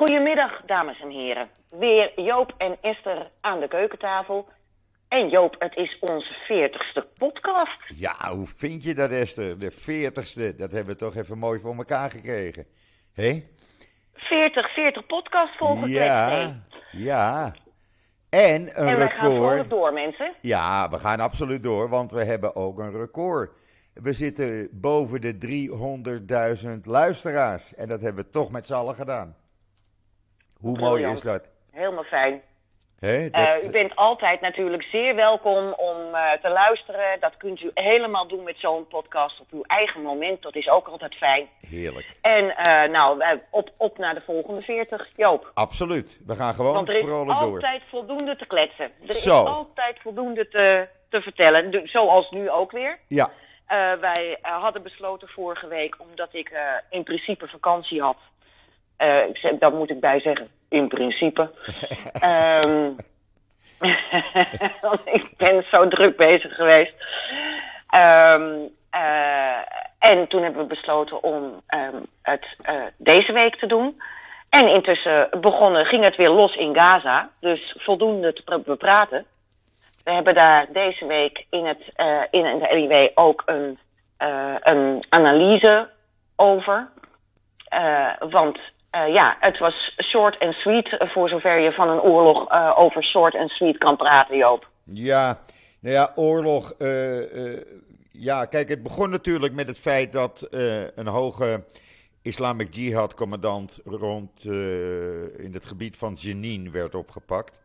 Goedemiddag, dames en heren. Weer Joop en Esther aan de keukentafel. En Joop, het is onze veertigste podcast. Ja, hoe vind je dat, Esther? De veertigste, dat hebben we toch even mooi voor elkaar gekregen. Hé? 40, 40 podcast volgens Ja, ja. En een En wij gaan record. door, mensen. Ja, we gaan absoluut door, want we hebben ook een record. We zitten boven de 300.000 luisteraars. En dat hebben we toch met z'n allen gedaan. Hoe mooi is dat? Helemaal fijn. Eh, u bent altijd natuurlijk zeer welkom om eh, te luisteren. Dat kunt u helemaal doen met zo'n podcast op uw eigen moment. Dat is ook altijd fijn. Heerlijk. En eh, nou, op, op naar de volgende 40, Joop. Absoluut. We gaan gewoon Want er is vrolijk door. altijd voldoende te kletsen. Er Zo. is altijd voldoende te, te vertellen. Zoals nu ook weer. Ja, wij hadden besloten vorige week, omdat ik in principe vakantie had. Eh, ik zeg, daar moet ik bij zeggen, in principe. Ehm, want ik ben zo druk bezig geweest. Ehm, eh, en toen hebben we besloten om ehm, het eh, deze week te doen. En intussen begonnen, ging het weer los in Gaza. Dus voldoende te pra- bepraten. We hebben daar deze week in, het, eh, in de LIW ook een, eh, een analyse over. Eh, want eh, ja, het was short en sweet, eh, voor zover je van een oorlog eh, over short en sweet kan praten, Joop. Ja, nou ja, oorlog. ja, kijk, het begon natuurlijk met het feit dat een hoge Islamic Jihad-commandant rond in het gebied van Jenin werd opgepakt.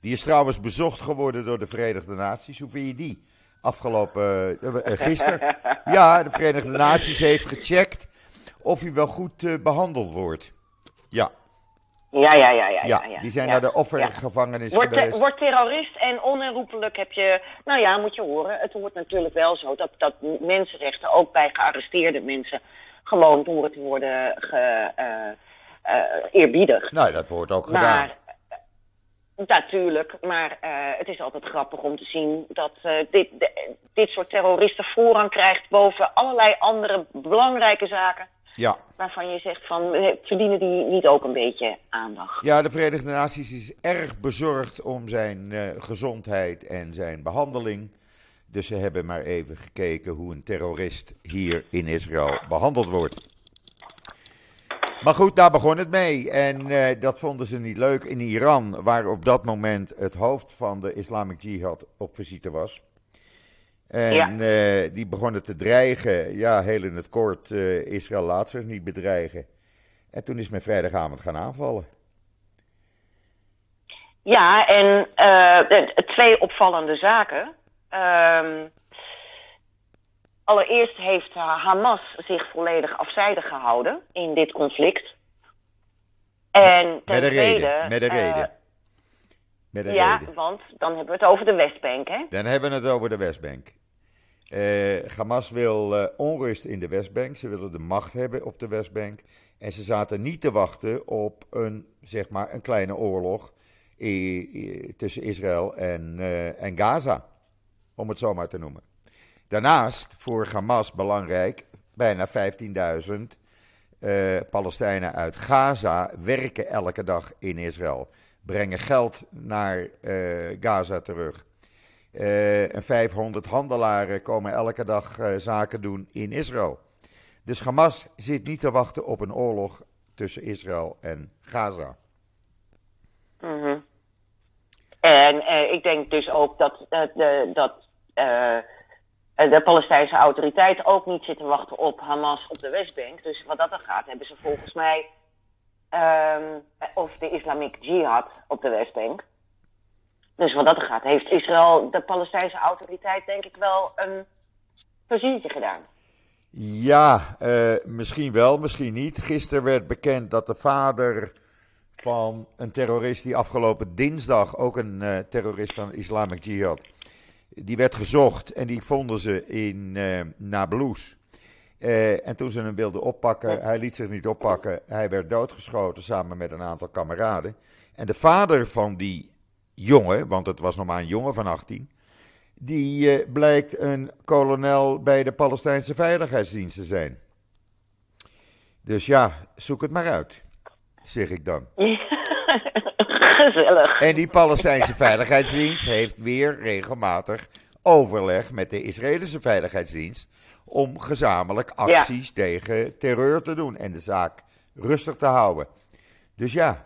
Die is trouwens bezocht geworden door de Verenigde Naties. Hoe vind je die? Afgelopen gisteren. Ja, de Verenigde Naties heeft gecheckt of hij wel goed eh, behandeld wordt. Ja, Ja, ja, ja, ja. ja, ja, die zijn Ja. naar de offergevangenis Wordt, te- geweest. wordt terrorist en onherroepelijk heb je... Nou ja, moet je horen. Het wordt natuurlijk wel zo dat, dat mensenrechten ook bij gearresteerde mensen... gewoon door te worden ge, eh, eh, eerbiedigd. Nou, dat wordt ook gedaan. Maar, eh, natuurlijk, maar eh, het is altijd grappig om te zien dat eh, dit, de- dit soort terroristen voorrang krijgt boven allerlei andere belangrijke zaken. Ja. Waarvan je zegt van, verdienen die niet ook een beetje aandacht? Ja, de Verenigde Naties is erg bezorgd om zijn eh, gezondheid en zijn behandeling. Dus ze hebben maar even gekeken hoe een terrorist hier in Israël behandeld wordt. Maar goed, daar begon het mee. En eh, dat vonden ze niet leuk in Iran, waar op dat moment het hoofd van de Islamic Jihad op visite was. En eh, die begonnen te dreigen. Ja, heel in het kort, eh, Israël laat zich niet bedreigen. En toen is men vrijdagavond gaan aanvallen. Ja, en eh, twee opvallende zaken. Ehm, allereerst heeft Hamas zich volledig afzijdig gehouden in dit conflict. En ten Met een tweede, reden. Met een reden. Met een ja, reden. want dan hebben we het over de Westbank, hè? Dan hebben we het over de Westbank. Eh, Hamas wil eh, onrust in de Westbank. Ze willen de macht hebben op de Westbank. En ze zaten niet te wachten op een, zeg maar, een kleine oorlog tussen Israël en, eh, en Gaza. Om het zo maar te noemen. Daarnaast, voor Hamas belangrijk, bijna 15.000 eh, Palestijnen uit Gaza werken elke dag in Israël. Brengen geld naar eh, Gaza terug. Eh, en 500 handelaren komen elke dag eh, zaken doen in Israël. Dus Hamas zit niet te wachten op een oorlog tussen Israël en Gaza. Mhm. En ik denk dus ook dat, de, dat de Palestijnse autoriteiten ook niet zitten wachten op Hamas op de Westbank. Dus wat dat er gaat, hebben ze volgens mij. Ehm, of de Islamic Jihad op de Westbank. Dus wat dat gaat, heeft Israël de Palestijnse autoriteit denk ik wel een pleziertje gedaan. Ja, eh, misschien wel, misschien niet. Gisteren werd bekend dat de vader van een terrorist die afgelopen dinsdag, ook een eh, terrorist van Islamic Jihad, die werd gezocht en die vonden ze in eh Nablus. Eh, en toen ze hem wilden oppakken, hij liet zich niet oppakken. Hij werd doodgeschoten samen met een aantal kameraden. En de vader van die jongen, want het was nog maar een jongen van 18, die eh, blijkt een kolonel bij de Palestijnse Veiligheidsdienst te zijn. Dus ja, zoek het maar uit. zeg ik dan. Gezellig. En die Palestijnse Veiligheidsdienst heeft weer regelmatig overleg met de Israëlische Veiligheidsdienst om gezamenlijk acties tegen terreur te doen en de zaak rustig te houden. Dus ja,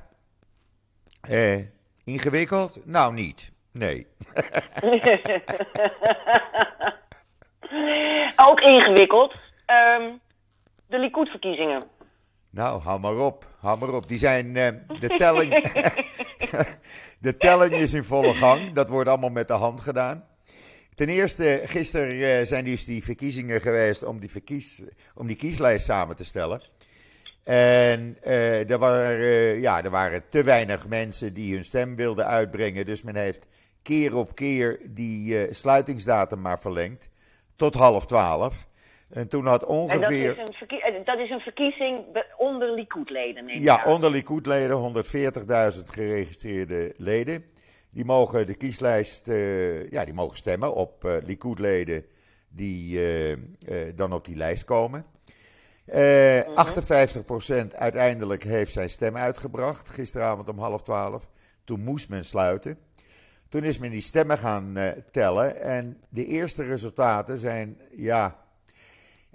eh, ingewikkeld? Nou niet. Nee. Ook ingewikkeld. Ehm, de Likud-verkiezingen. Nou, hou maar op. Hou maar op. Die zijn, eh, de, telling, de telling is in volle gang. Dat wordt allemaal met de hand gedaan. Ten eerste, gisteren uh, zijn dus die verkiezingen geweest om die, verkies, om die kieslijst samen te stellen. En uh, er, waren, ja, er waren te weinig mensen die hun stem wilden uitbrengen. Dus men heeft keer op keer die sluitingsdatum maar verlengd tot half twaalf. En toen had ongeveer. En dat, is een dat is een verkiezing onder Likud-leden. Ja, onder Likud-leden, 140.000 geregistreerde leden. Die mogen de kieslijst, uh, ja, die mogen stemmen op uh, Likud-leden die uh, dan op die lijst komen. Uh, -hmm. 58% uiteindelijk heeft zijn stem uitgebracht, gisteravond om half twaalf. Toen moest men sluiten. Toen is men die stemmen gaan tellen en de eerste resultaten zijn, ja,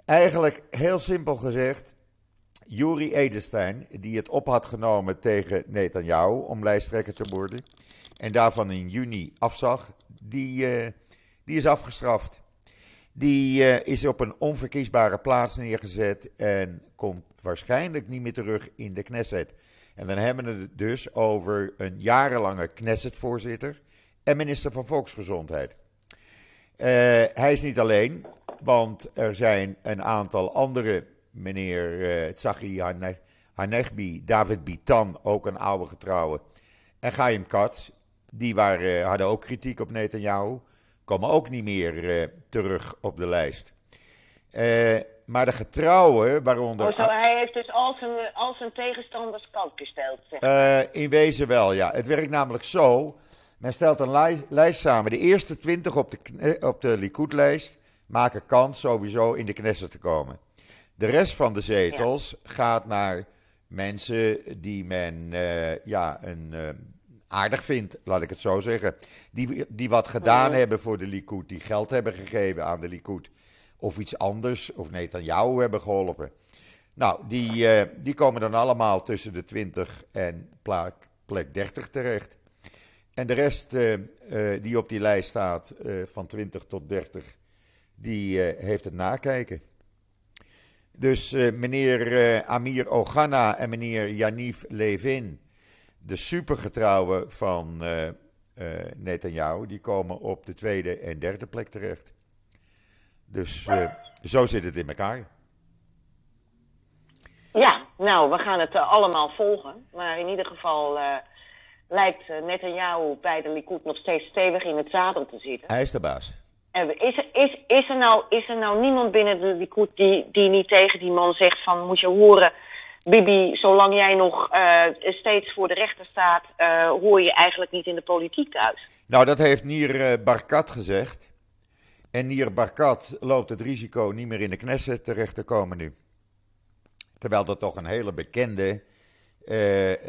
Eigenlijk heel simpel gezegd, Juri Edelstein, die het op had genomen tegen Netanyahu om lijsttrekker te worden, en daarvan in juni afzag, die, uh, die is afgestraft. Die uh, is op een onverkiesbare plaats neergezet en komt waarschijnlijk niet meer terug in de Knesset. En dan hebben we het dus over een jarenlange Knesset-voorzitter en minister van Volksgezondheid. Uh, hij is niet alleen. Want er zijn een aantal andere, meneer uh, Tsachi Hanegbi, David Bitan, ook een oude getrouwe, en Chaim Katz, die waren, hadden ook kritiek op Netanyahu, komen ook niet meer uh, terug op de lijst. Uh, maar de getrouwen, waaronder... Oh, zo, hij heeft dus al zijn, al zijn tegenstanders kant gesteld, zeg In wezen wel, ja. Het werkt namelijk zo, men stelt een lijst, lijst samen. De eerste twintig op de, op de Likud-lijst maken kans sowieso in de Knesset te komen. De rest van de zetels gaat naar mensen die men uh, ja, een, uh, aardig vindt, laat ik het zo zeggen. Die, die wat gedaan hebben voor de Likud, die geld hebben gegeven aan de Likud. Of iets anders, of jou hebben geholpen. Nou, die, uh, die komen dan allemaal tussen de 20 en plek, plek 30 terecht. En de rest die op die lijst staat, van 20 tot 30, die heeft het nakijken. Dus meneer Amir Ogana en meneer Yaniv Levin, de supergetrouwen van Netanyahu, die komen op de tweede en derde plek terecht. Dus zo zit het in elkaar. Ja, nou, we gaan het allemaal volgen. Maar in ieder geval lijkt Netanyahu bij de Likud nog steeds stevig in het zadel te zitten. Hij is de baas. Is, is, is, er nou, is er nou niemand binnen de Likud die, die niet tegen die man zegt van moet je horen, Bibi, zolang jij nog uh, steeds voor de rechter staat, uh, hoor je eigenlijk niet in de politiek thuis? Nou, dat heeft Nier uh, Barkat gezegd. En Nier Barkat loopt het risico niet meer in de Knesset terecht te komen nu. Terwijl dat toch een hele bekende,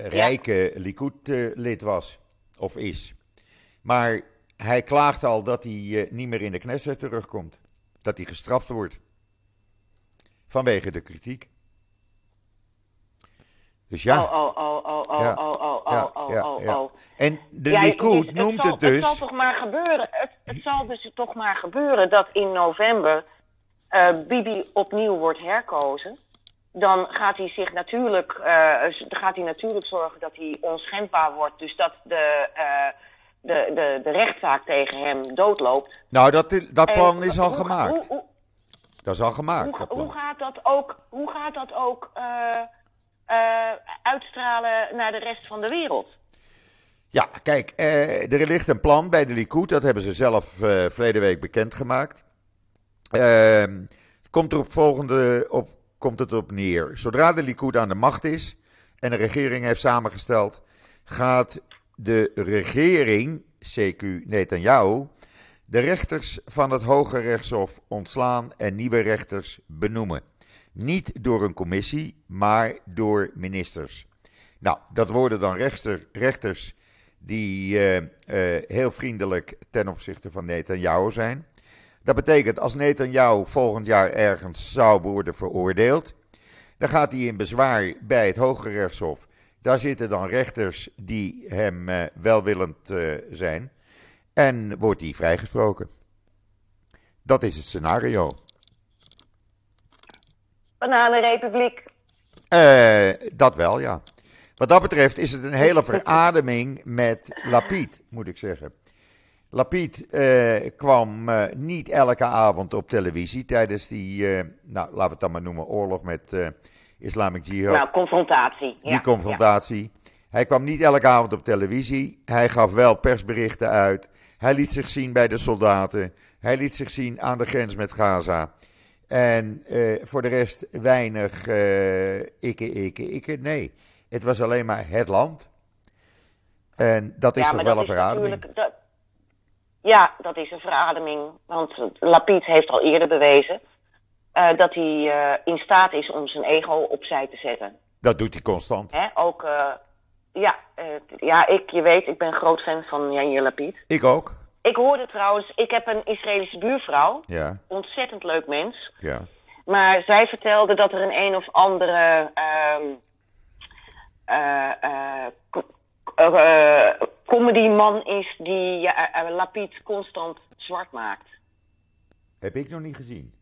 rijke ja. Likud-lid was, of is. Maar hij klaagt al dat hij niet meer in de Knesset terugkomt. Dat hij gestraft wordt. Vanwege de kritiek. Dus ja. Oh, oh, oh, oh, oh, ja. oh, oh, oh, ja, oh, oh, ja, oh. En de ja, Likud het, noemt het, zal, het dus... Het zal toch maar gebeuren. Het, het zal dus toch maar gebeuren dat in november uh, Bibi opnieuw wordt herkozen. Dan gaat hij zich natuurlijk, uh, gaat hij natuurlijk zorgen dat hij onschendbaar wordt. Dus dat de de, de, de rechtszaak tegen hem doodloopt. Nou, dat, dat plan is al gemaakt. Hoe, dat is al gemaakt. Hoe, gaat dat ook, hoe gaat dat ook uh, uitstralen naar de rest van de wereld? Ja, kijk, uh, er ligt een plan bij de Likud. Dat hebben ze zelf verleden week bekendgemaakt. Ehm, komt er op volgende op, komt het op neer. Zodra de Likud aan de macht is en de regering heeft samengesteld, gaat de regering, CQ Netanyahu, de rechters van het Hoge Rechtshof ontslaan en nieuwe rechters benoemen. Niet door een commissie, maar door ministers. Nou, dat worden dan rechter, rechters die uh, uh, heel vriendelijk ten opzichte van Netanyahu zijn. Dat betekent als Netanyahu volgend jaar ergens zou worden veroordeeld, dan gaat hij in bezwaar bij het Hoge Rechtshof. Daar zitten dan rechters die hem uh, welwillend zijn. En wordt hij vrijgesproken. Dat is het scenario. Bananenrepubliek. Uh, dat wel, ja. Wat dat betreft is het een hele verademing met Lapid, moet ik zeggen. Lapid uh, kwam uh, niet elke avond op televisie tijdens die, nou, laten we het dan maar noemen, oorlog met Islamic Jihad. Nou, confrontatie. Die confrontatie. Ja. Hij kwam niet elke avond op televisie. Hij gaf wel persberichten uit. Hij liet zich zien bij de soldaten. Hij liet zich zien aan de grens met Gaza. En uh, voor de rest weinig uh, ikke, ikke, ikke. Nee, het was alleen maar het land. En dat is ja, toch wel een verademing? Dat, ja, dat is een verademing. Want Lapid heeft al eerder bewezen uh, dat hij in staat is om zijn ego opzij te zetten. Dat doet hij constant. Hè? Ook, ja, ja ik, je weet, ik ben groot fan van Yair Lapid. Ik ook. Ik hoorde trouwens, ik heb een Israëlische buurvrouw. Ja. Ontzettend leuk mens. Ja. Maar zij vertelde dat er een een of andere um, uh, uh, comedyman is die Lapid constant zwart maakt. Heb ik nog niet gezien.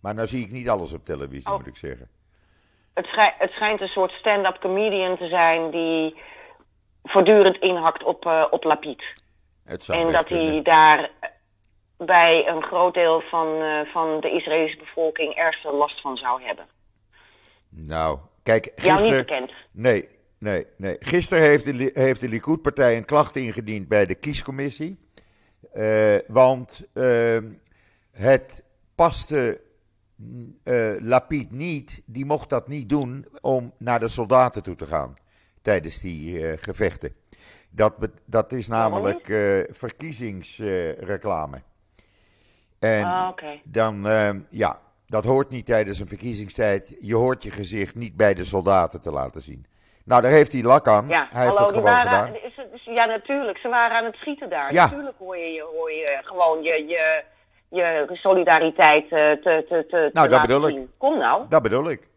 Maar nou zie ik niet alles op televisie, oh. moet ik zeggen. Het, schij het schijnt een soort stand-up comedian te zijn die voortdurend inhakt op, op Lapid en dat hij daar bij een groot deel van, uh, van de Israëlische bevolking erg veel last van zou hebben. Nou, kijk, gisteren... Jou niet bekend? Nee, nee, nee. Gisteren heeft de, heeft de Likud-partij een klacht ingediend bij de kiescommissie. Uh, want uh, het paste Lapid niet, die mocht dat niet doen om naar de soldaten toe te gaan tijdens die gevechten. Dat, dat is namelijk uh, verkiezingsreclame. en ah, okay. dan, uh, ja, dat hoort niet tijdens een verkiezingstijd. Je hoort je gezicht niet bij de soldaten te laten zien. Nou, daar heeft hij lak aan. Ja, hij heeft hallo, het gewoon gedaan. Is, ja, natuurlijk. Ze waren aan het schieten daar. Ja. Natuurlijk hoor je, hoor je gewoon je, je, je solidariteit uh, te, te, te Nou, dat bedoel zien. ik. Kom nou. Dat bedoel ik.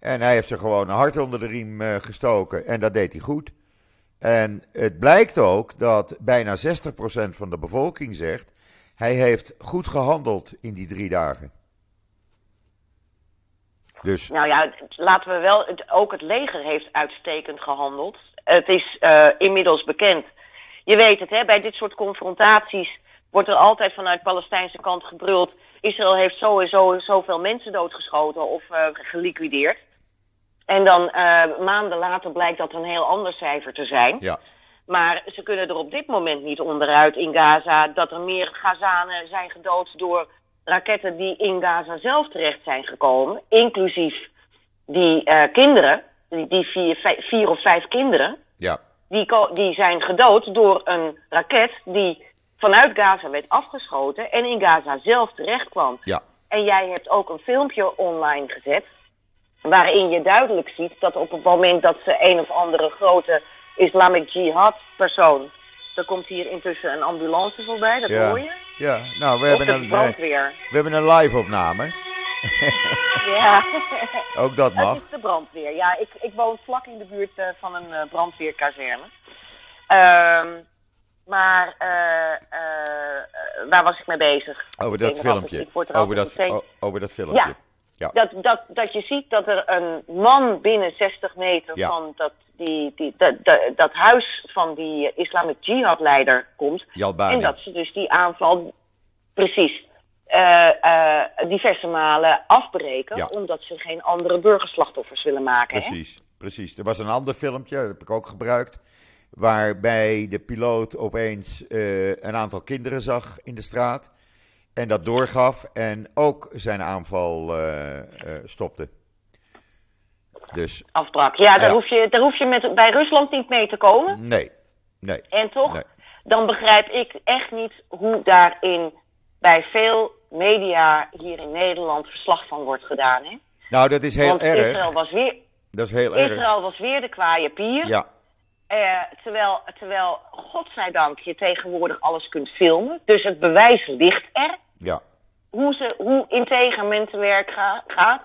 En hij heeft ze gewoon een hart onder de riem uh, gestoken. En dat deed hij goed. En het blijkt ook dat bijna 60% van de bevolking zegt: hij heeft goed gehandeld in die drie dagen. Dus... Nou ja, laten we wel, ook het leger heeft uitstekend gehandeld. Het is uh, inmiddels bekend. Je weet het, hè, bij dit soort confrontaties wordt er altijd vanuit Palestijnse kant gebruld. Israël heeft sowieso zoveel mensen doodgeschoten of uh, geliquideerd. En dan uh, maanden later blijkt dat een heel ander cijfer te zijn. Ja. Maar ze kunnen er op dit moment niet onderuit in Gaza dat er meer Gazanen zijn gedood door raketten die in Gaza zelf terecht zijn gekomen. Inclusief die uh, kinderen, die, die vier, vijf, vier, of vijf kinderen. Ja. Die, die zijn gedood door een raket die vanuit Gaza werd afgeschoten en in Gaza zelf terecht kwam. Ja. En jij hebt ook een filmpje online gezet waarin je duidelijk ziet dat op het moment dat ze een of andere grote Islamic Jihad persoon, er komt hier intussen een ambulance voorbij, dat ja. hoor je? Ja, nou we of hebben, een, brandweer. we hebben een live opname. ja. Ook dat mag. Het is de brandweer. Ja, ik, ik woon vlak in de buurt uh, van een uh, brandweerkazerne. Um, maar uh, waar was ik mee bezig? Over dat filmpje. Over dat, over dat filmpje. Ja. Ja. Dat, dat, dat je ziet dat er een man binnen 60 meter Ja. van dat, die, die, dat, dat, dat huis van die Islamic Jihad-leider komt. Jalbani. En dat ze dus die aanval, precies, eh, eh, diverse malen afbreken. Ja. Omdat ze geen andere burgerslachtoffers willen maken. Hè? Precies, precies. Er was een ander filmpje, dat heb ik ook gebruikt. Waarbij de piloot opeens eh, een aantal kinderen zag in de straat. En dat doorgaf en ook zijn aanval eh, eh, stopte. Dus Afbrak. Ja, daar Ja. hoef je, daar hoef je met, bij Rusland niet mee te komen. nee, nee. En toch, Nee. dan begrijp ik echt niet hoe daarin bij veel media hier in Nederland verslag van wordt gedaan. Hè? Nou, dat is heel Want erg. Israël was weer. Dat is heel erg. Israël was weer de kwaaie pier. Ja, Eh, terwijl, terwijl, godzijdank, je tegenwoordig alles kunt filmen. Dus het bewijs ligt er. Ja, Hoe, ze, hoe integer men te werk ga- gaat.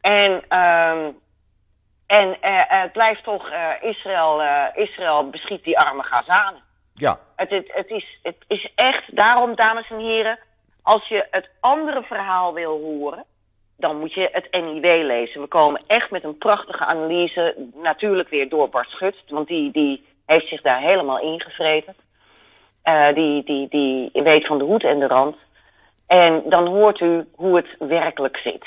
En, ehm, en eh, het blijft toch, eh, Israël, eh, Israël beschiet die arme Gazanen. ja, Het, het, het, is, het is echt, daarom dames en heren, als je het andere verhaal wil horen, dan moet je het NIW lezen. We komen echt met een prachtige analyse, natuurlijk weer door Bart Schut, want die, die heeft zich daar helemaal ingevreten. Eh, die, die, die weet van de hoed en de rand. En dan hoort u hoe het werkelijk zit.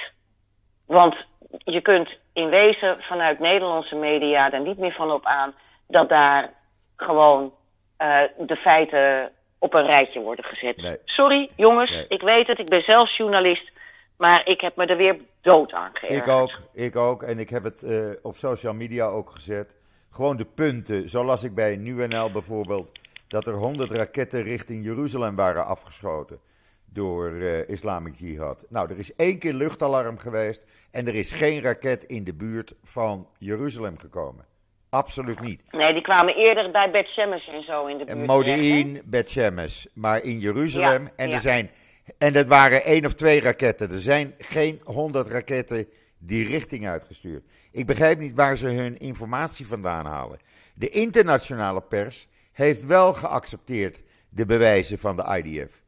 Want je kunt in wezen vanuit Nederlandse media er niet meer van op aan dat daar gewoon eh, de feiten op een rijtje worden gezet. Nee. Sorry jongens, Nee. ik weet het, ik ben zelf journalist, maar ik heb me er weer dood aan geërgerd. ik ook, ik ook. En ik heb het eh, op social media ook gezet. Gewoon de punten. Zo las ik bij NuNL bijvoorbeeld dat er 100 raketten richting Jeruzalem waren afgeschoten door eh Islamic Jihad. Nou, er is één keer luchtalarm geweest en er is geen raket in de buurt van Jeruzalem gekomen. Absoluut niet. Nee, die kwamen eerder bij Beth Shemesh en zo in de buurt. En? Modi'in, Bet Shemesh, maar in Jeruzalem. Ja, en, ja. er zijn, en dat waren één of twee raketten. Er zijn geen honderd raketten die richting uitgestuurd. Ik begrijp niet waar ze hun informatie vandaan halen. De internationale pers heeft wel geaccepteerd de bewijzen van de IDF.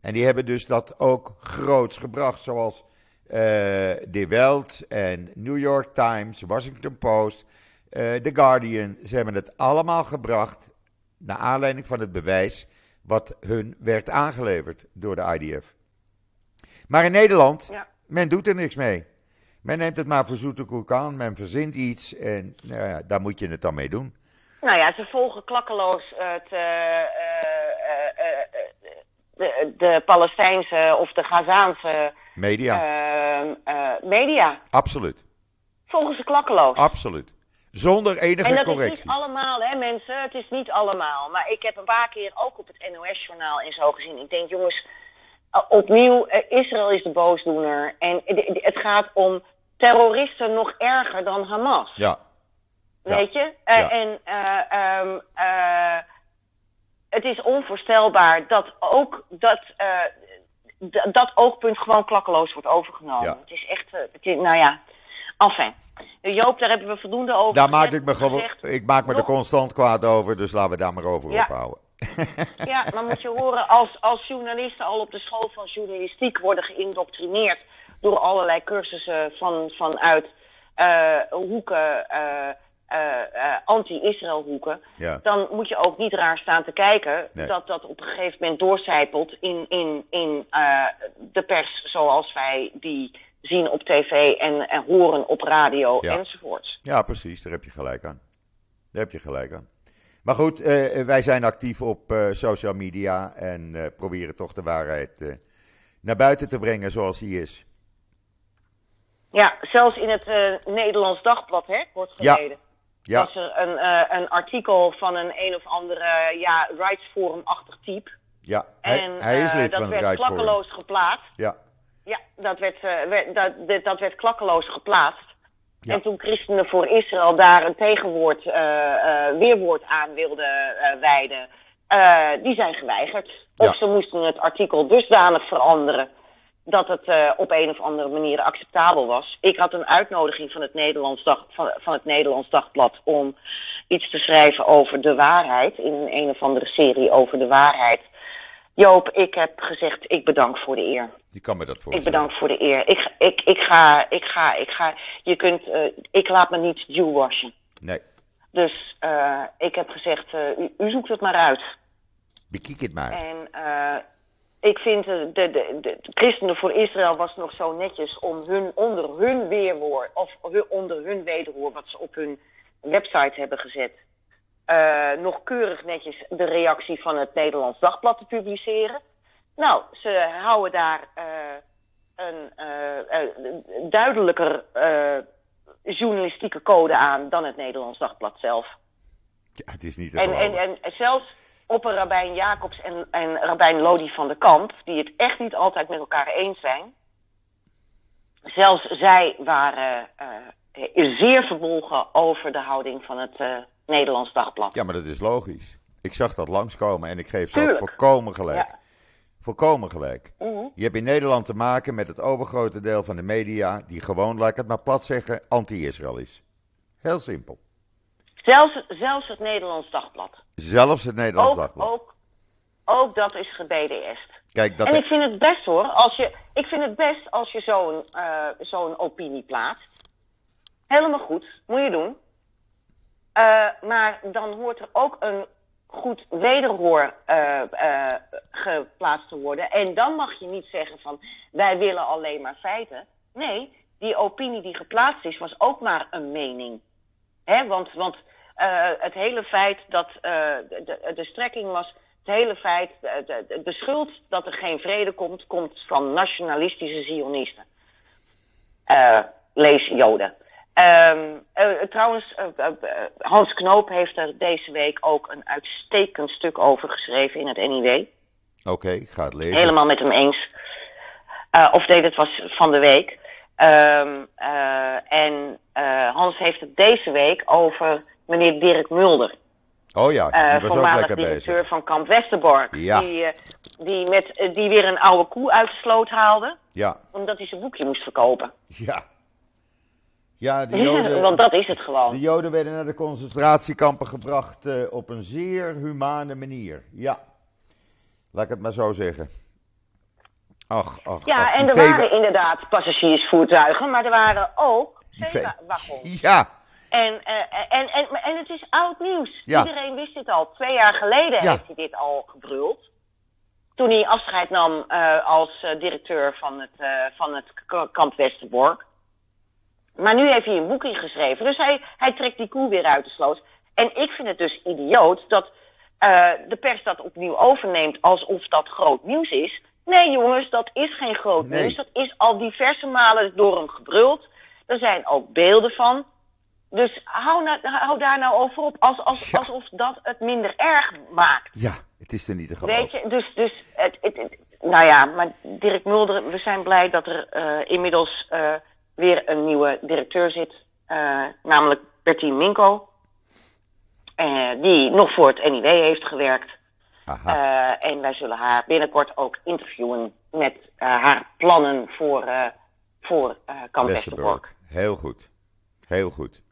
En die hebben dus dat ook groots gebracht, zoals eh De Welt en New York Times, Washington Post, eh The Guardian. Ze hebben het allemaal gebracht naar aanleiding van het bewijs wat hun werd aangeleverd door de IDF. Maar in Nederland, Ja. men doet er niks mee. Men neemt het maar voor zoete koek aan, men verzint iets en nou ja, daar moet je het dan mee doen. Nou ja, ze volgen klakkeloos het, eh, eh, eh, eh, de, de Palestijnse of de Gazaanse Media, ehm, eh, media. absoluut. Volgen ze klakkeloos. Absoluut. Zonder enige en dat is correctie. niet allemaal, hè mensen. Het is niet allemaal. Maar ik heb een paar keer ook op het NOS-journaal en zo gezien. Ik denk, jongens, opnieuw, Israël is de boosdoener. En het gaat om terroristen nog erger dan Hamas. Ja. Weet je? Eh. En eh, ehm, eh, het is onvoorstelbaar dat ook dat, dat oogpunt gewoon klakkeloos wordt overgenomen. Het is echt, het is, nou ja, enfin. Joop, daar hebben we voldoende over daar maak ik me gewoon, ik maak me er constant kwaad over, dus laten we daar maar over Ja. ophouden. Ja, maar moet je horen, als, als journalisten al op de school van journalistiek worden geïndoctrineerd door allerlei cursussen van, vanuit hoeken, anti-Israël hoeken, Ja. dan moet je ook niet raar staan te kijken Nee. dat dat op een gegeven moment doorcijpelt in, in, in eh, de pers zoals wij die zien op tv en, en horen op radio Ja. enzovoorts. Ja, precies, daar heb je gelijk aan. Daar heb je gelijk aan. Maar goed, eh, wij zijn actief op eh, social media en eh, proberen toch de waarheid eh, naar buiten te brengen zoals die is. Ja, zelfs in het eh, Nederlands Dagblad, hè, kort Ja. geleden. Ja, was er een, eh, een artikel van een een of andere ja, rights forum-achtig type. ja. Hij, En hij is eh, lid dat van het werd klakkeloos geplaatst. Ja, Ja, dat werd, eh, werd- dat, dat, werd klakkeloos geplaatst. Ja. En toen Christenen voor Israël daar een tegenwoord, weerwoord aan wilden wijden, eh, die zijn geweigerd. Of Ja. ze moesten het artikel dusdanig veranderen dat het eh, op een of andere manier acceptabel was. Ik had een uitnodiging van het, Nederlands Dag, van, van het Nederlands Dagblad om iets te schrijven over de waarheid. In een, een of andere serie over de waarheid. Joop, ik heb gezegd, ik bedank voor de eer. die kan me dat Ik voorstellen. bedank voor de eer. Ik, ik, ik ga, ik ga, ik ga. Je kunt, eh, ik laat me niet Jewwashen. Nee, Dus eh, ik heb gezegd, u, u zoekt het maar uit. bekijk het maar. En ik vind, eh, de, de, de, de Christenen voor Israël was nog zo netjes om hun, onder hun weerwoord, of onder hun wederhoor, wat ze op hun website hebben gezet, eh, nog keurig netjes de reactie van het Nederlands Dagblad te publiceren. Nou, ze houden daar eh, een duidelijker journalistieke code aan dan het Nederlands Dagblad zelf. Ja, het is niet En, en zelfs op een Rabijn Jacobs en, en Rabijn Lodi van der Kamp, die het echt niet altijd met elkaar eens zijn. Zelfs zij waren eh, is zeer verbolgen over de houding van het uh, Nederlands Dagblad. Ja, maar dat is logisch. Ik zag dat langskomen en ik geef ze ook volkomen gelijk. Ja. Volkomen gelijk. Mhm. Je hebt in Nederland te maken met het overgrote deel van de media die gewoon, laat ik het maar plat zeggen, anti-Israël is. Heel simpel. Zelfs, zelfs het Nederlands Dagblad. Zelfs het Nederlands Dagblad. Ook, ook dat is gebeden Kijk, dat en ik vind het best hoor, als je, ik vind het best als je zo'n uh, zo'n opinie plaatst. Helemaal goed, moet je doen. Uh, maar dan hoort er ook een goed wederhoor uh, uh, geplaatst te worden. En dan mag je niet zeggen van wij willen alleen maar feiten. Nee, die opinie die geplaatst is, was ook maar een mening. Hè? Want, want uh, het hele feit dat de, de, de, strekking was. Het hele feit, de, de, de, schuld dat er geen vrede komt, komt van nationalistische Zionisten. lees Joden. Uh, trouwens, Hans Knoop heeft er deze week ook een uitstekend stuk over geschreven in het NIW. Oké, ik ga het lezen. Helemaal met hem eens. of nee, dat was van de week. Um, en Hans heeft het deze week over meneer Dirk Mulder. Oh ja, die was voormalig ook lekker directeur bezig. van Kamp Westerbork. Ja. Die, die, met, die weer een oude koe uit de sloot haalde. Ja. Omdat hij zijn boekje moest verkopen. Ja. Ja, de Joden, want dat is het gewoon. De Joden werden naar de concentratiekampen gebracht op een zeer humane manier. Ja, laat ik het maar zo zeggen. Ach, ach, ja, ach, en er waren inderdaad passagiersvoertuigen, maar er waren ook zeewagons. Ja. En, uh, en, en, en het is oud nieuws. Ja. Iedereen wist dit al. Twee jaar geleden ja. heeft hij dit al gebruld. Toen hij afscheid nam uh, als directeur van het, van het kamp Westerbork. Maar nu heeft hij een boekje geschreven. Dus hij, hij trekt die koe weer uit de sloot. En ik vind het dus idioot dat de pers dat opnieuw overneemt alsof dat groot nieuws is. Nee jongens, dat is geen groot nieuws. Dat is al diverse malen door hem gebruld. Er zijn ook beelden van. Dus hou, na, hou daar nou over op. Als, als, Alsof dat het minder erg maakt. Ja, het is er niet te geloven. Weet je, dus, dus het, het, nou ja, maar Dirk Mulder, we zijn blij dat er uh, inmiddels... Uh, weer een nieuwe directeur zit, uh, namelijk Bertien Minko. Die nog voor het NIW heeft gewerkt. Uh, en wij zullen haar binnenkort ook interviewen met haar plannen voor, voor Kamp Westerbork. Heel goed. Heel goed.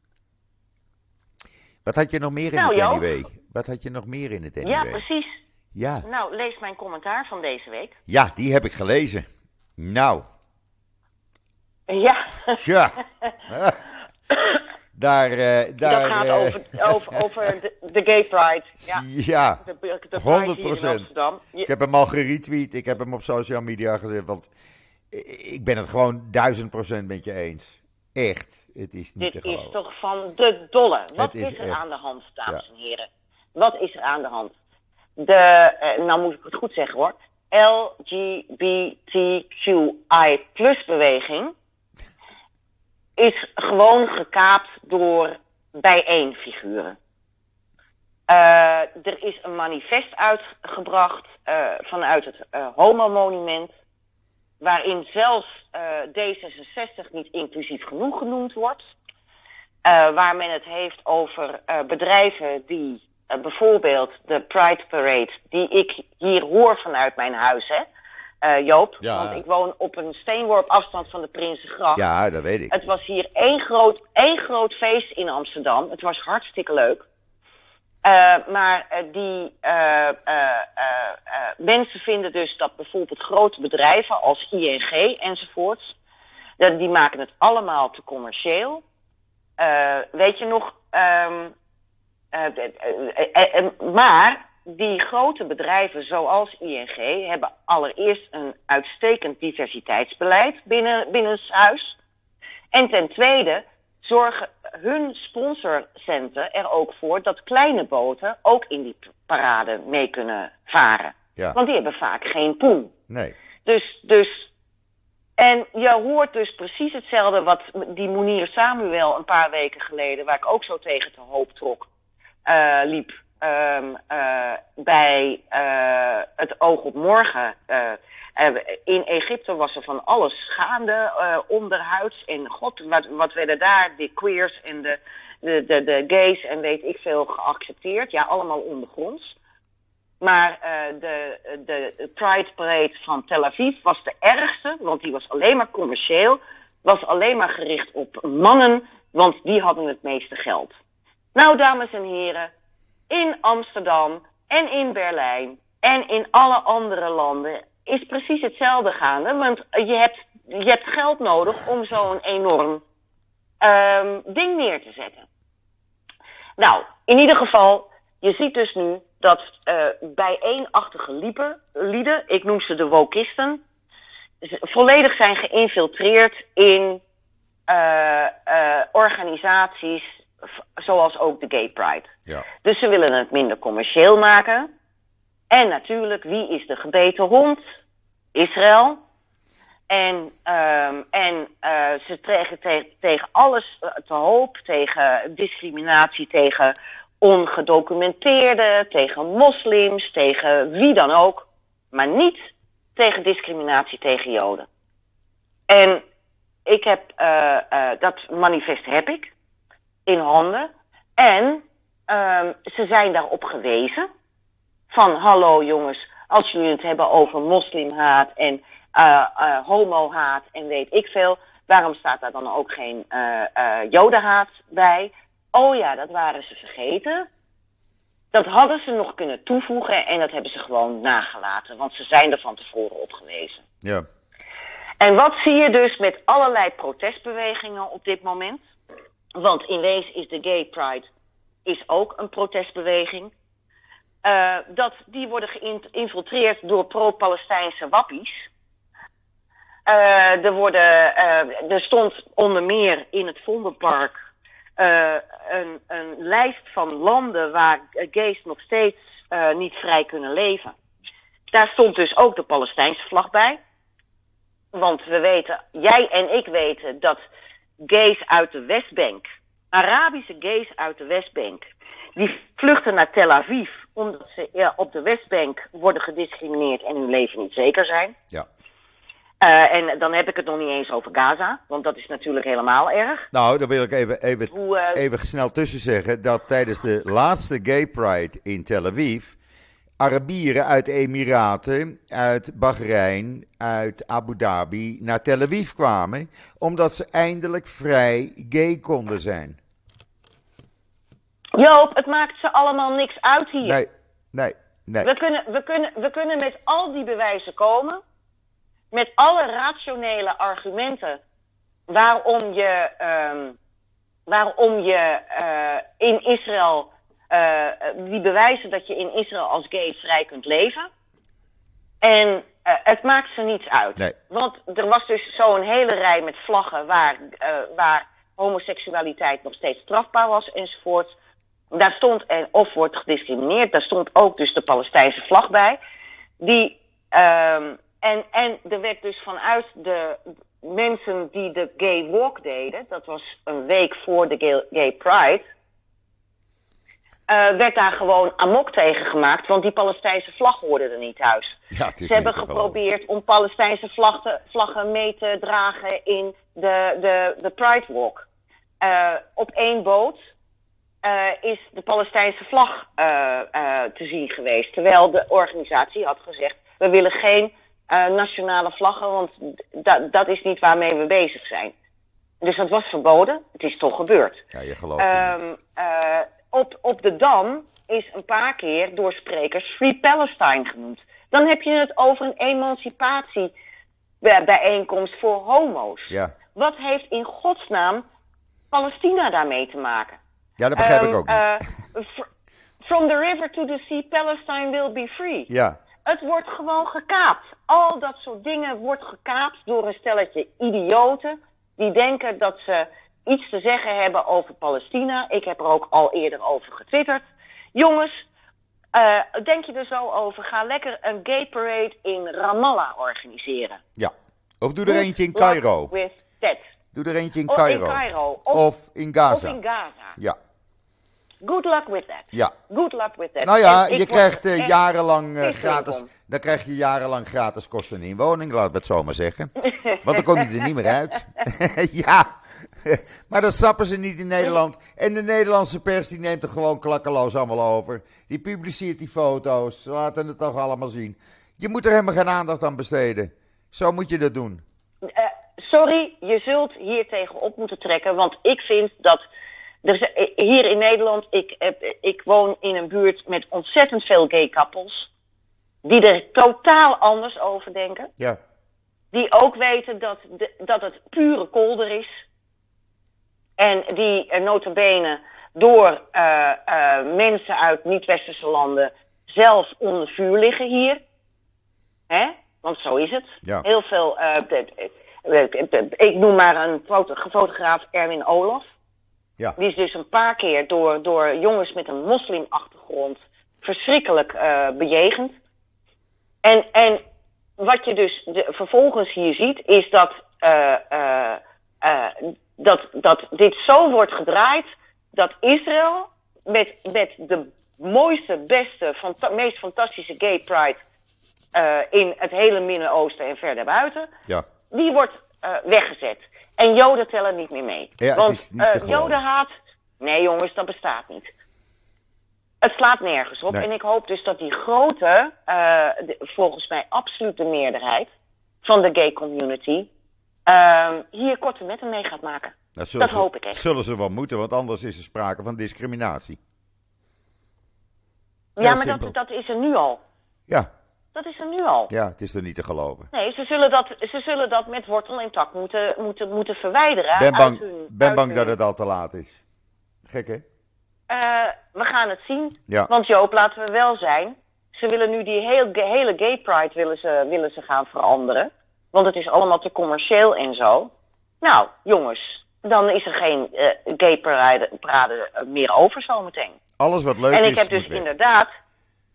Wat had je nog meer in nou, het NIW? Wat had je nog meer in het NIW? Ja, precies. Ja. Nou, lees mijn commentaar van deze week. Ja, die heb ik gelezen. Nou, ja. Ja. daar, uh, daar, dat gaat over, over, over de, de, Gay Pride. Ja, ja de, de 100 procent. Ik heb hem al geretweet, ik heb hem op social media gezet, want ik ben het gewoon duizend procent met je eens. Echt, het is niet Dit te is toch van de dolle. Wat is, er aan de hand, dames en heren? Wat is er aan de hand? De, uh, nou moet ik het goed zeggen hoor, LGBTQI plus beweging is gewoon gekaapt door bijeenfiguren. Uh, er is een manifest uitgebracht uh, vanuit het uh, Homo-monument, waarin zelfs D66 niet inclusief genoeg genoemd wordt. waar men het heeft over bedrijven die bijvoorbeeld de Pride Parade, die ik hier hoor vanuit mijn huis, hè, uh, Joop. Ja. Want ik woon op een steenworp afstand van de Prinsengracht. Ja, dat weet ik. Het was hier één groot, één groot feest in Amsterdam. Het was hartstikke leuk. Uh, maar uh, die mensen vinden dus dat bijvoorbeeld grote bedrijven als ING enzovoorts, dat, die maken het allemaal te commercieel. weet je nog, um, maar die grote bedrijven zoals ING hebben allereerst een uitstekend diversiteitsbeleid binnen, binnen huis. En ten tweede zorgen hun sponsorcenten er ook voor dat kleine boten ook in die parade mee kunnen varen. Ja. Want die hebben vaak geen poen. Nee. Dus, dus, en je hoort dus precies hetzelfde wat die Monier Samuel een paar weken geleden, waar ik ook zo tegen te hoop trok, uh, liep um, uh, bij uh, het Oog op Morgen. Eh, in Egypte was er van alles gaande, uh, onderhuids. En god, wat, wat werden daar de queers en de, de, de, gays en weet ik veel geaccepteerd. Ja, allemaal ondergronds. Maar uh, de, de Pride Parade van Tel Aviv was de ergste, want die was alleen maar commercieel. Was alleen maar gericht op mannen, want die hadden het meeste geld. Nou, dames en heren, in Amsterdam en in Berlijn en in alle andere landen is precies hetzelfde gaande. Want je hebt, je hebt geld nodig om zo'n enorm um, ding neer te zetten. Nou, in ieder geval, je ziet dus nu dat uh, bijeenachtige liepen, lieden, ik noem ze de wokisten, volledig zijn geïnfiltreerd in uh, uh, organisaties zoals ook de Gay Pride. Ja. Dus ze willen het minder commercieel maken. En natuurlijk, wie is de gebeten hond? Israël. En, um, en uh, ze tegen, tegen, alles te hoop, tegen discriminatie, tegen ongedocumenteerden, tegen moslims, tegen wie dan ook. Maar niet tegen discriminatie tegen Joden. En ik heb, uh, dat manifest heb ik in handen. En um, ze zijn daarop gewezen. Van hallo jongens, als jullie het hebben over moslimhaat en uh, uh, homohaat en weet ik veel. Waarom staat daar dan ook geen uh, uh, jodenhaat bij? Oh ja, dat waren ze vergeten. Dat hadden ze nog kunnen toevoegen en dat hebben ze gewoon nagelaten. Want ze zijn er van tevoren op gewezen. Ja. En wat zie je dus met allerlei protestbewegingen op dit moment? Want in wezen is de Gay Pride is ook een protestbeweging. Uh, dat, die worden geïnfiltreerd door pro-Palestijnse wappies. Uh, er, worden, uh, er stond onder meer in het Vondelpark een, een lijst van landen waar gays nog steeds niet vrij kunnen leven. Daar stond dus ook de Palestijnse vlag bij. Want we weten, jij en ik weten dat gays uit de Westbank, Arabische gays uit de Westbank, die vluchten naar Tel Aviv omdat ze ja, op de Westbank worden gediscrimineerd en hun leven niet zeker zijn. Ja. Uh, en dan heb ik het nog niet eens over Gaza, want dat is natuurlijk helemaal erg. Nou, dan wil ik even, even, Hoe, uh, even snel tussen zeggen dat tijdens de laatste Gay Pride in Tel Aviv Arabieren uit de Emiraten, uit Bahrein, uit Abu Dhabi naar Tel Aviv kwamen, omdat ze eindelijk vrij gay konden zijn. Joop, het maakt ze allemaal niks uit hier. Nee, nee, nee. We kunnen, we kunnen, we kunnen met al die bewijzen komen, met alle rationele argumenten waarom je, um, waarom je uh, in Israël uh, die bewijzen dat je in Israël als gay vrij kunt leven. En uh, het maakt ze niets uit. Nee. Want er was dus zo'n hele rij met vlaggen waar, waar homoseksualiteit nog steeds strafbaar was enzovoort. Daar stond, en, of wordt gediscrimineerd, daar stond ook dus de Palestijnse vlag bij. Die, um, en, en er werd dus vanuit de mensen die de gay walk deden, dat was een week voor de gay, gay pride uh, werd daar gewoon amok tegen gemaakt, want die Palestijnse vlag hoorde er niet thuis. Ja, Ze hebben geprobeerd om Palestijnse vlaggen, vlaggen mee te dragen in de, de, de Pride Walk. Uh, op één boot uh, is de Palestijnse vlag te zien geweest, terwijl de organisatie had gezegd: we willen geen nationale vlaggen, want dat, dat is niet waarmee we bezig zijn. Dus dat was verboden. Het is toch gebeurd. Ja, je gelooft um, op, op de Dam is een paar keer door sprekers Free Palestine genoemd. Dan heb je het over een emancipatiebijeenkomst voor homo's. Ja. Wat heeft in godsnaam Palestina daarmee te maken? Ja, dat begrijp um, ik ook niet. Uh, from the river to the sea, Palestine will be free. Ja. Het wordt gewoon gekaapt. Al dat soort dingen wordt gekaapt door een stelletje idioten die denken dat ze iets te zeggen hebben over Palestina. Ik heb er ook al eerder over getwitterd. Jongens, uh, denk je er zo over? Ga lekker een gay parade in Ramallah organiseren. Ja. Of doe er eentje in Cairo. With that. Doe er eentje in of Cairo. In Cairo. Of, of, in Gaza. Of in Gaza. Ja. Good luck with that. Ja. Good luck with that. Nou ja, En je krijgt eh, jarenlang eh, gratis. Dan krijg je jarenlang gratis kosten in woning, laten we het zo maar zeggen. Want dan kom je er niet meer uit. ja. Maar dat snappen ze niet in Nederland. En de Nederlandse pers die neemt er gewoon klakkeloos allemaal over. Die publiceert die foto's. Ze laten het toch allemaal zien. Je moet er helemaal geen aandacht aan besteden. Zo moet je dat doen. Eh, sorry, je zult hier tegenop moeten trekken. Want ik vind dat. Is- eh, hier in Nederland, ik, heb, ik woon in een buurt met ontzettend veel gay couples. Die er totaal anders over denken. Ja. Die ook weten dat, de, dat het pure kolder is. En die uh, notabene door eh, eh, mensen uit niet-westerse landen zelf onder vuur liggen hier. Hè? Want zo is het. Ja. Heel veel. eh, ik noem maar een foto, fotograaf Erwin Olaf. Ja. Die is dus een paar keer door, door jongens met een moslimachtergrond verschrikkelijk eh, bejegend. En, en wat je dus de, vervolgens hier ziet, is dat, eh, eh, dat, dat dit zo wordt gedraaid dat Israël met, met de mooiste, beste, fanta- meest fantastische gay pride in het hele Midden-Oosten en verder buiten, Ja. die wordt weggezet. En Joden tellen niet meer mee. Ja, Want eh. Jodenhaat, nee jongens, dat bestaat niet. Het slaat nergens op. Nee. En ik hoop dus dat die grote, eh, de- volgens mij absoluut de meerderheid van de gay community, ehm, hier korte metten mee gaat maken. Dat, zullen Dat ze, hoop ik echt. Zullen ze wel moeten, want anders is er sprake van discriminatie. Ja, Heel maar dat, dat is er nu al. Ja, Dat is er nu al. ja, het is er niet te geloven. Nee, ze zullen dat, ze zullen dat met wortel en tak moeten, moeten, moeten verwijderen. Ben bang, hun- ben uit bang hun- dat het al te laat is. Gek hè? Eh, we gaan het zien. Ja. Want Joop, laten we wel zijn. Ze willen nu die heel, hele gay pride willen ze, willen ze gaan veranderen. Want het is allemaal te commercieel en zo. Nou, jongens, dan is er geen eh, gay parade, parade meer over zometeen. Alles wat leuk En is, ik heb dus weg. inderdaad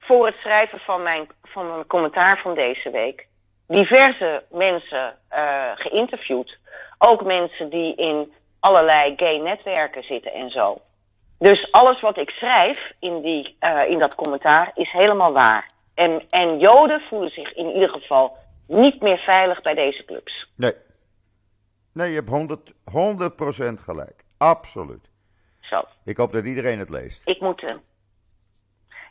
voor het schrijven van mijn, van mijn commentaar van deze week diverse mensen eh, geïnterviewd. Ook mensen die in allerlei gay netwerken zitten en zo. Dus alles wat ik schrijf in, die, eh, in dat commentaar is helemaal waar. En, en Joden voelen zich in ieder geval niet meer veilig bij deze clubs. Nee. Nee, je hebt 100, 100% gelijk. Absoluut. Zo, Ik hoop dat iedereen het leest. ik moet.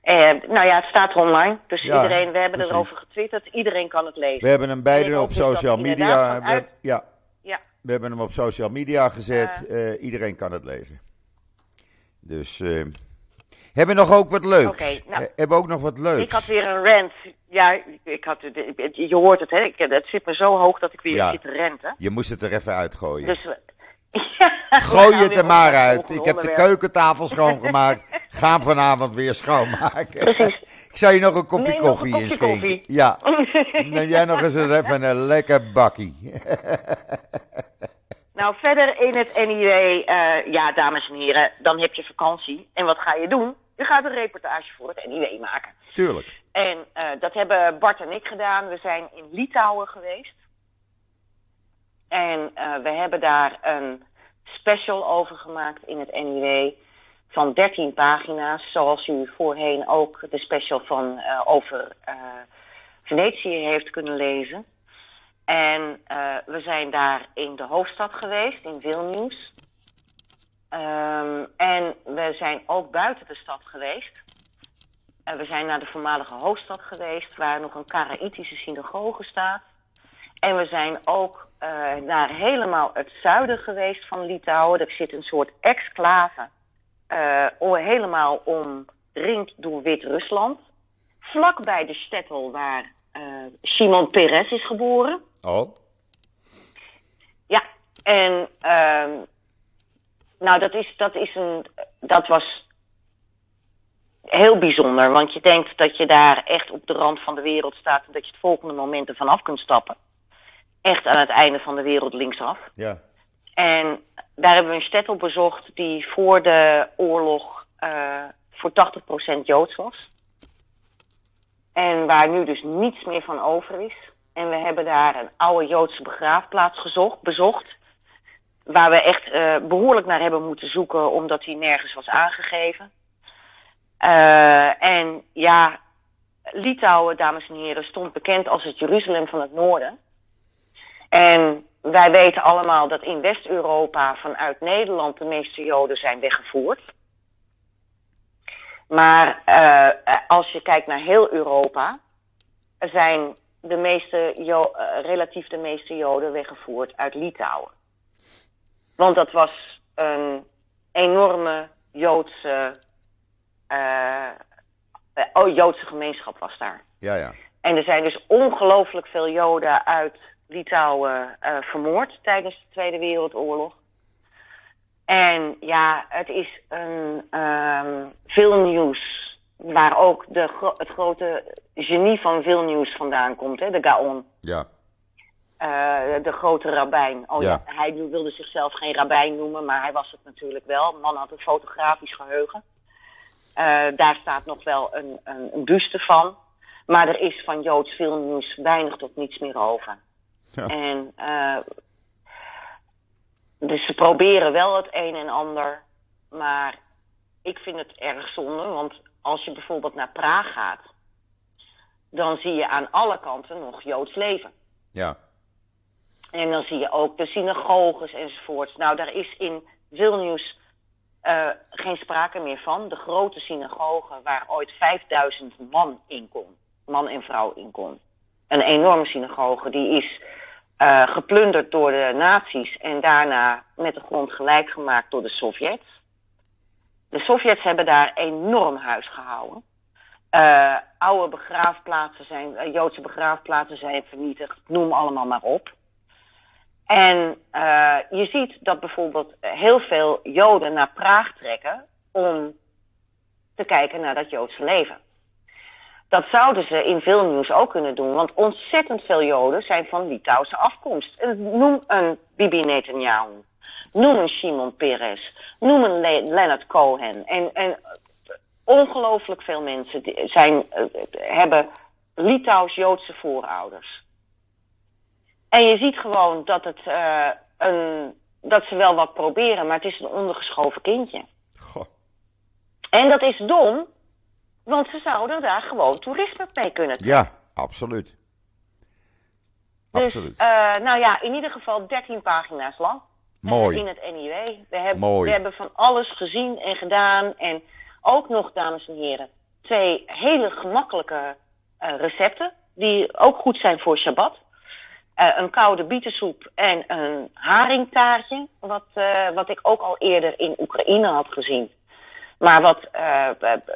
Eh, nou ja, het staat online. Dus Ja, iedereen, we hebben precies. erover getwitterd. Iedereen kan het lezen. We hebben hem beide op social media. we- ja, Ja. we hebben hem op social media gezet. Eh, iedereen kan het lezen. Dus eh, hebben we nog ook wat leuks? Nou. Hebben we ook nog wat leuks? Ik had weer een rant. Ja, ik had, je hoort het, hè? Ik, het zit me zo hoog dat ik weer Ja. zit te renten. Je moest het er even uitgooien. Dus Ja, Gooi het er maar uit. Ik heb de keukentafel schoongemaakt. Ga vanavond weer schoonmaken. Precies. Ik zou je nog een kopje Nee, koffie inschenken. Ja. Neem jij nog eens even een lekker bakkie. Nou, verder in het NIW, eh, ja, dames en heren, dan heb je vakantie. En wat ga je doen? Je gaat een reportage voor het NIW maken. Tuurlijk. En eh, dat hebben Bart en ik gedaan. We zijn in Litouwen geweest. En eh, we hebben daar een special over gemaakt in het NIW van 13 pagina's. Zoals u voorheen ook de special van, eh, over eh, Venetië heeft kunnen lezen. En eh, we zijn daar in de hoofdstad geweest, in Vilnius. Ehm, en we zijn ook buiten de stad geweest. We zijn naar de voormalige hoofdstad geweest, waar nog een Karaïtische synagoge staat. En we zijn ook eh, naar helemaal het zuiden geweest van Litouwen. Er zit een soort exclave, o- helemaal omringd door Wit-Rusland. Vlakbij de stettel waar eh Simon Peres is geboren. Oh, Ja, en ehm, nou, dat, is, dat, is een, dat was heel bijzonder. Want je denkt dat je daar echt op de rand van de wereld staat en dat je het volgende moment ervan af kunt stappen. Echt aan het einde van de wereld linksaf. ja. En daar hebben we een stettel bezocht die voor de oorlog eh voor 80% Joods was. En waar nu dus niets meer van over is. En we hebben daar een oude Joodse begraafplaats gezocht, bezocht. Waar we echt eh, behoorlijk naar hebben moeten zoeken, omdat die nergens was aangegeven. Eh, en ja, Litouwen, dames en heren, stond bekend als het Jeruzalem van het Noorden. En wij weten allemaal dat in West-Europa vanuit Nederland de meeste Joden zijn weggevoerd. Maar uh, als je kijkt naar heel Europa, zijn de meeste jo uh, relatief de meeste Joden weggevoerd uit Litouwen. Want dat was een enorme Joodse, uh, oh, Joodse gemeenschap was daar. Ja, ja. En er zijn dus ongelooflijk veel Joden uit Litouwen vermoord tijdens de Tweede Wereldoorlog. En ja, het is een um, veel nieuws. Waar ook de, het grote genie van veel nieuws vandaan komt, hè, de Gaon. Ja. Uh, de grote rabbijn. Oh ja. ja. hij wilde zichzelf geen rabbijn noemen, maar hij was het natuurlijk wel. De man had een fotografisch geheugen. Uh, daar staat nog wel een, een, een, buste van. Maar er is van Joods veel nieuws weinig tot niets meer over. Ja. En uh, dus ze proberen wel het een en ander. Maar ik vind het erg zonde, want als je bijvoorbeeld naar Praag gaat, dan zie je aan alle kanten nog Joods leven. Ja. En dan zie je ook de synagoges enzovoorts. Nou, daar is in Vilnius uh, geen sprake meer van. De grote synagoge waar ooit 5000 man in kon. Man en vrouw in kon. Een enorme synagoge. Die is uh, geplunderd door de nazi's en daarna met de grond gelijk gemaakt door de Sovjets. De Sovjets hebben daar enorm huis gehouden. Uh, oude begraafplaatsen zijn, uh, Joodse begraafplaatsen zijn vernietigd, noem allemaal maar op. En je ziet dat bijvoorbeeld heel veel Joden naar Praag trekken om te kijken naar dat Joodse leven. Dat zouden ze in veel nieuws ook kunnen doen, want ontzettend veel Joden zijn van Litouwse afkomst. Noem een Bibi Netanyahu, noem een Shimon Peres, noem een Le Leonard Cohen. En, en ongelooflijk veel mensen zijn, uh, hebben Litouws-Joodse voorouders. En je ziet gewoon dat, het, uh, een, dat ze wel wat proberen, maar het is een ondergeschoven kindje. Goh. En dat is dom, want ze zouden daar gewoon toerisme mee kunnen trekken. Ja, absoluut. Dus, absoluut. Uh, nou ja, in ieder geval 13 pagina's lang. Mooi. In het NIW. We hebben, Mooi. we hebben van alles gezien en gedaan. En ook nog, dames en heren, twee hele gemakkelijke uh, recepten. Die ook goed zijn voor Shabbat. Uh, een koude bietensoep en een haringtaartje. Wat, uh, wat ik ook al eerder in Oekraïne had gezien. Maar wat uh,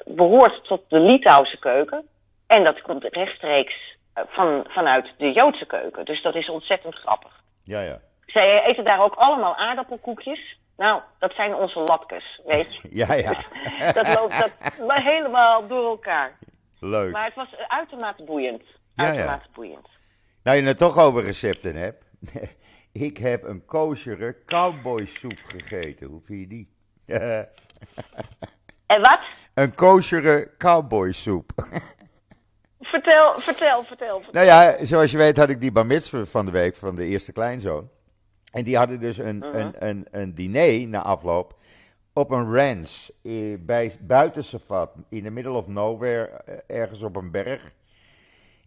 behoort tot de Litouwse keuken. En dat komt rechtstreeks van, vanuit de Joodse keuken. Dus dat is ontzettend grappig. Ja, ja. Zij eten daar ook allemaal aardappelkoekjes. Nou, dat zijn onze latkes, weet je. ja, ja. Dus dat loopt dat helemaal door elkaar. Leuk. Maar het was uitermate boeiend. Uitermate ja. boeiend. Nou, je het toch over recepten hebt. ik heb een koosjere cowboysoep gegeten. Hoe vind je die? En wat? Een koosjere cowboysoep. vertel, vertel, vertel, vertel. Nou ja, zoals je weet had ik die bar mitzvah van de week van de eerste kleinzoon. En die hadden dus een, Mhm. uh -huh. een, een, een diner na afloop op een ranch eh, bij, buiten Safat, in the middle of nowhere, ergens op een berg.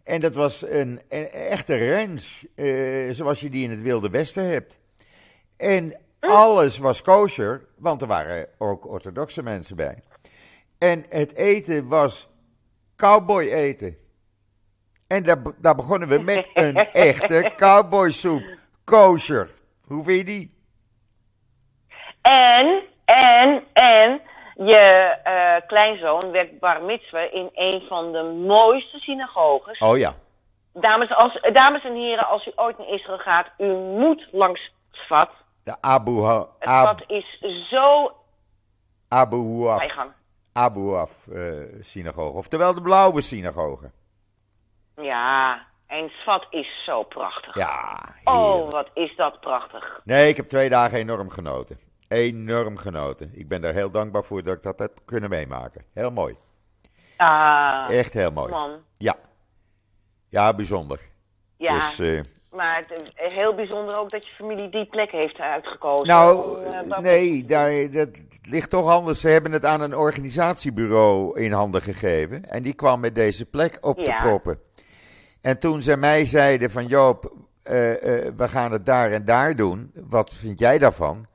En dat was een, een echte ranch, uh, zoals je die in het Wilde Westen hebt. En alles was kosher, want er waren ook orthodoxe mensen bij. En het eten was cowboy eten. En daar, daar begonnen we met een echte cowboysoep. Kosher. Hoe vind je die? En, en, en, je uh, kleinzoon werd bar mitzvah in een van de mooiste synagoges. Oh ja. Dames, als, dames en heren, als u ooit naar Israël gaat, u moet langs Svat. De Abu ha Het is zo... Abu Huaf. Abu Huaf uh, synagoge. Oftewel de blauwe synagoge. Ja, en Svat is zo prachtig. Ja, heerlijk. Oh, wat is dat prachtig. Nee, ik heb twee dagen enorm genoten. Enorm genoten. Ik ben daar heel dankbaar voor dat ik dat heb kunnen meemaken. Heel mooi. Ah, Echt heel mooi. Man. Ja. Ja, bijzonder. Ja. Dus, uh, Maar het, heel bijzonder ook dat je familie die plek heeft uitgekozen. Nou, Om, eh, nee, daar, dat ligt toch anders. Ze hebben het aan een organisatiebureau in handen gegeven. En die kwam met deze plek op te Ja. proppen. En toen ze mij zeiden van Joop, eh, eh, we gaan het daar en daar doen. Wat vind jij daarvan?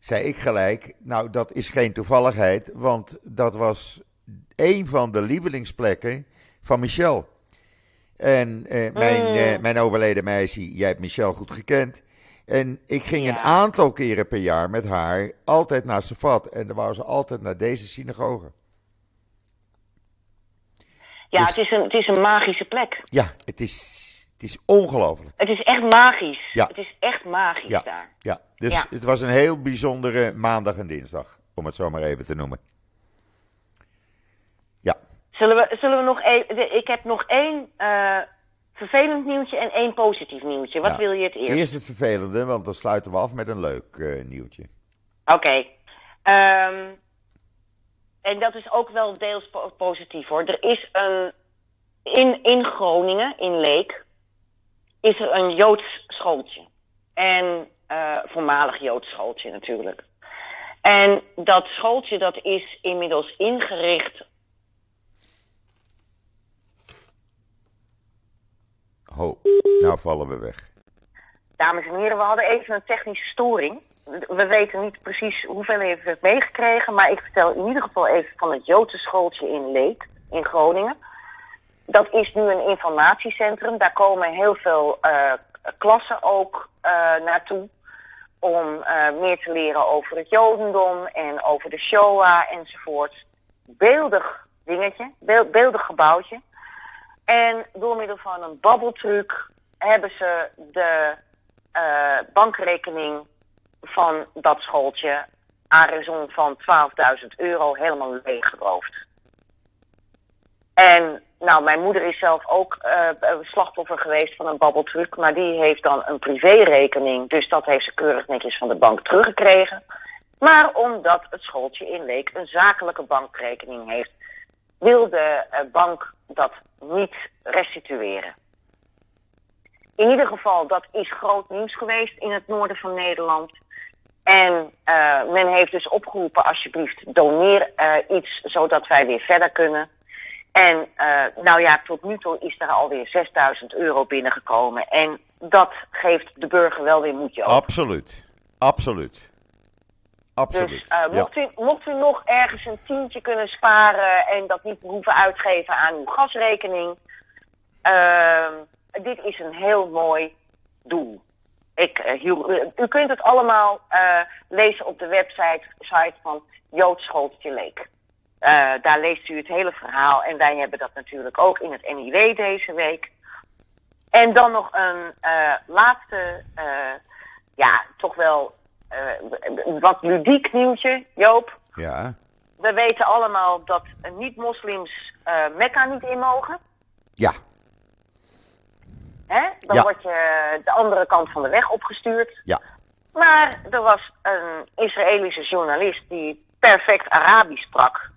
Zei ik gelijk, nou dat is geen toevalligheid. Want dat was een van de lievelingsplekken van Michel. En eh, mijn, Mm. eh, mijn overleden meisje, jij hebt Michel goed gekend. En ik ging een aantal keren per jaar met haar altijd naar Safat. En dan wou ze altijd naar deze synagoge. Ja, dus- het, is een, het is een magische plek. Ja, het is, het is ongelooflijk. Het is echt magisch. Ja. Het is echt magisch Ja, daar. ja. Dus Ja. het was een heel bijzondere maandag en dinsdag. Om het zo maar even te noemen. Zullen we, zullen we nog even... Ik heb nog één eh, vervelend nieuwtje en één positief nieuwtje. Wat Ja. wil je het eerst? eerst het vervelende, want dan sluiten we af met een leuk eh, nieuwtje. Oké. Ehm, en dat is ook wel deels po- positief hoor. Er is een. In, in Groningen, in Leek, is er een Joods schooltje. En eh, voormalig Joods schooltje natuurlijk. En dat schooltje dat is inmiddels ingericht. Nou vallen we weg. Dames en heren, we hadden even een technische storing. We weten niet precies hoeveel heeft het meegekregen, maar ik vertel in ieder geval even van het Joodse schooltje in Leek, in Groningen. Dat is nu een informatiecentrum. Daar komen heel veel eh, klassen ook eh, naartoe om eh, meer te leren over het Jodendom en over de Shoah enzovoort. Beeldig dingetje, beel- beeldig gebouwtje. En door middel van een babbeltruc hebben ze de eh, bankrekening van dat schooltje aan van 12.000 euro helemaal leeggeroofd. En nou, mijn moeder is zelf ook eh, slachtoffer geweest van een babbeltruc, maar die heeft dan een privérekening, dus dat heeft ze keurig netjes van de bank teruggekregen. Maar omdat het schooltje in Leek een zakelijke bankrekening heeft, wil de eh, bank dat niet restitueren. In ieder geval, dat is groot nieuws geweest in het noorden van Nederland. En eh, men heeft dus opgeroepen, alsjeblieft, doneer eh, iets zodat wij weer verder kunnen. En nou ja, tot nu toe is er alweer 6000 euro binnengekomen. En dat geeft de burger wel weer moedje op. Absoluut. Absoluut. Absoluut. Dus eh, ja. mocht, u, mocht u nog ergens een tientje kunnen sparen en dat niet hoeven uitgeven aan uw gasrekening. ehm, dit is een heel mooi doel. Ik, eh, u, kunt het allemaal eh, lezen op de website site van Joodschooltje Leek. Daar leest u het hele verhaal en wij hebben dat natuurlijk ook in het NIW deze week. En dan nog een laatste, ja, toch wel wat ludiek nieuwtje, Joop. ja. We weten allemaal dat niet-moslims eh Mekka niet in mogen. Ja. Hè? Dan Ja. word je de andere kant van de weg opgestuurd. Ja. Maar er was een Israëlische journalist die perfect Arabisch sprak.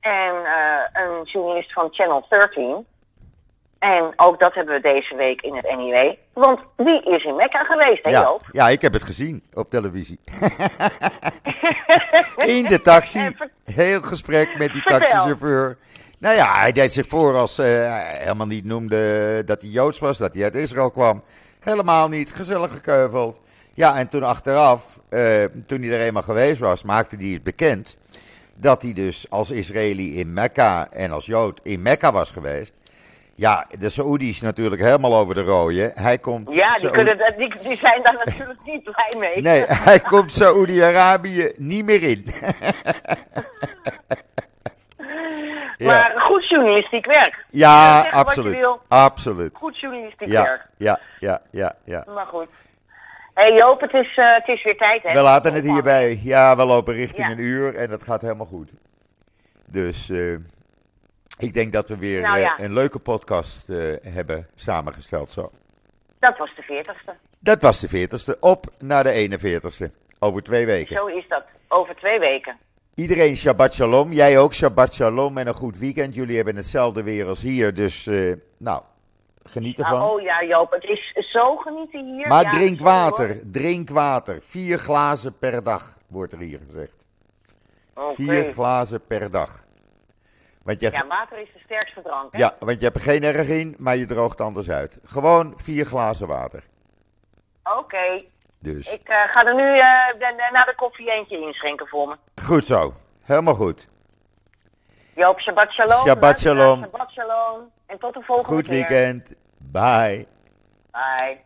En eh, een journalist van Channel 13. En ook dat hebben we deze week in het NIW. Want die is in Mekka geweest, hè Ja. Joop? ja, ik heb het gezien op televisie. In de taxi. Heel gesprek met die taxichauffeur. Nou ja, hij deed zich voor als hij helemaal niet noemde dat hij Joods was, dat hij uit Israël kwam. Helemaal niet, gezellig gekeuveld. Ja, en toen achteraf, eh, toen hij er eenmaal geweest was, maakte hij het bekend dat hij dus als Israëli in Mekka en als Jood in Mekka was geweest. Ja, de Saoedi's natuurlijk helemaal over de rode. Hij komt Ja, die, kunnen, die, die zijn daar natuurlijk niet blij mee. Nee, hij komt Saoedi-Arabië niet meer in. ja, Maar goed journalistiek werk. ja absoluut. Absoluut. Goed journalistiek Ja, werk. ja, ja, ja, ja. Maar goed. Hé hey Joop, het is, eh, het is weer tijd, hè? We laten het hierbij. Ja, we lopen richting een uur en dat gaat helemaal goed. Dus eh, ik denk dat we weer Nou eh, ja. een leuke podcast eh, hebben samengesteld zo. Dat was de veertigste. Dat was de 40ste. Op naar de 41ste. Over twee weken. Zo is dat. Over twee weken. Iedereen Shabbat Shalom. Jij ook Shabbat Shalom en een goed weekend. Jullie hebben hetzelfde weer als hier. Dus, eh, nou, Geniet ervan. oh ja, Joop, het is zo genieten hier. maar Ja, drink water, hoor. drink water. Vier glazen per dag, wordt er hier gezegd. Oké. Vier glazen per dag. Want je, Ja, water is de sterkste drank. Hè? ja, want je hebt er geen erg in, maar je droogt anders uit. Gewoon vier glazen water. Oké. Dus Ik eh, ga er nu eh, de- de- na de koffie eentje inschenken voor me. goed zo. Helemaal goed. Joop, Shabbat Shalom. Shabbat shalom. Shabbat Shalom. En tot de volgende Goed keer. weekend. Bye. Bye.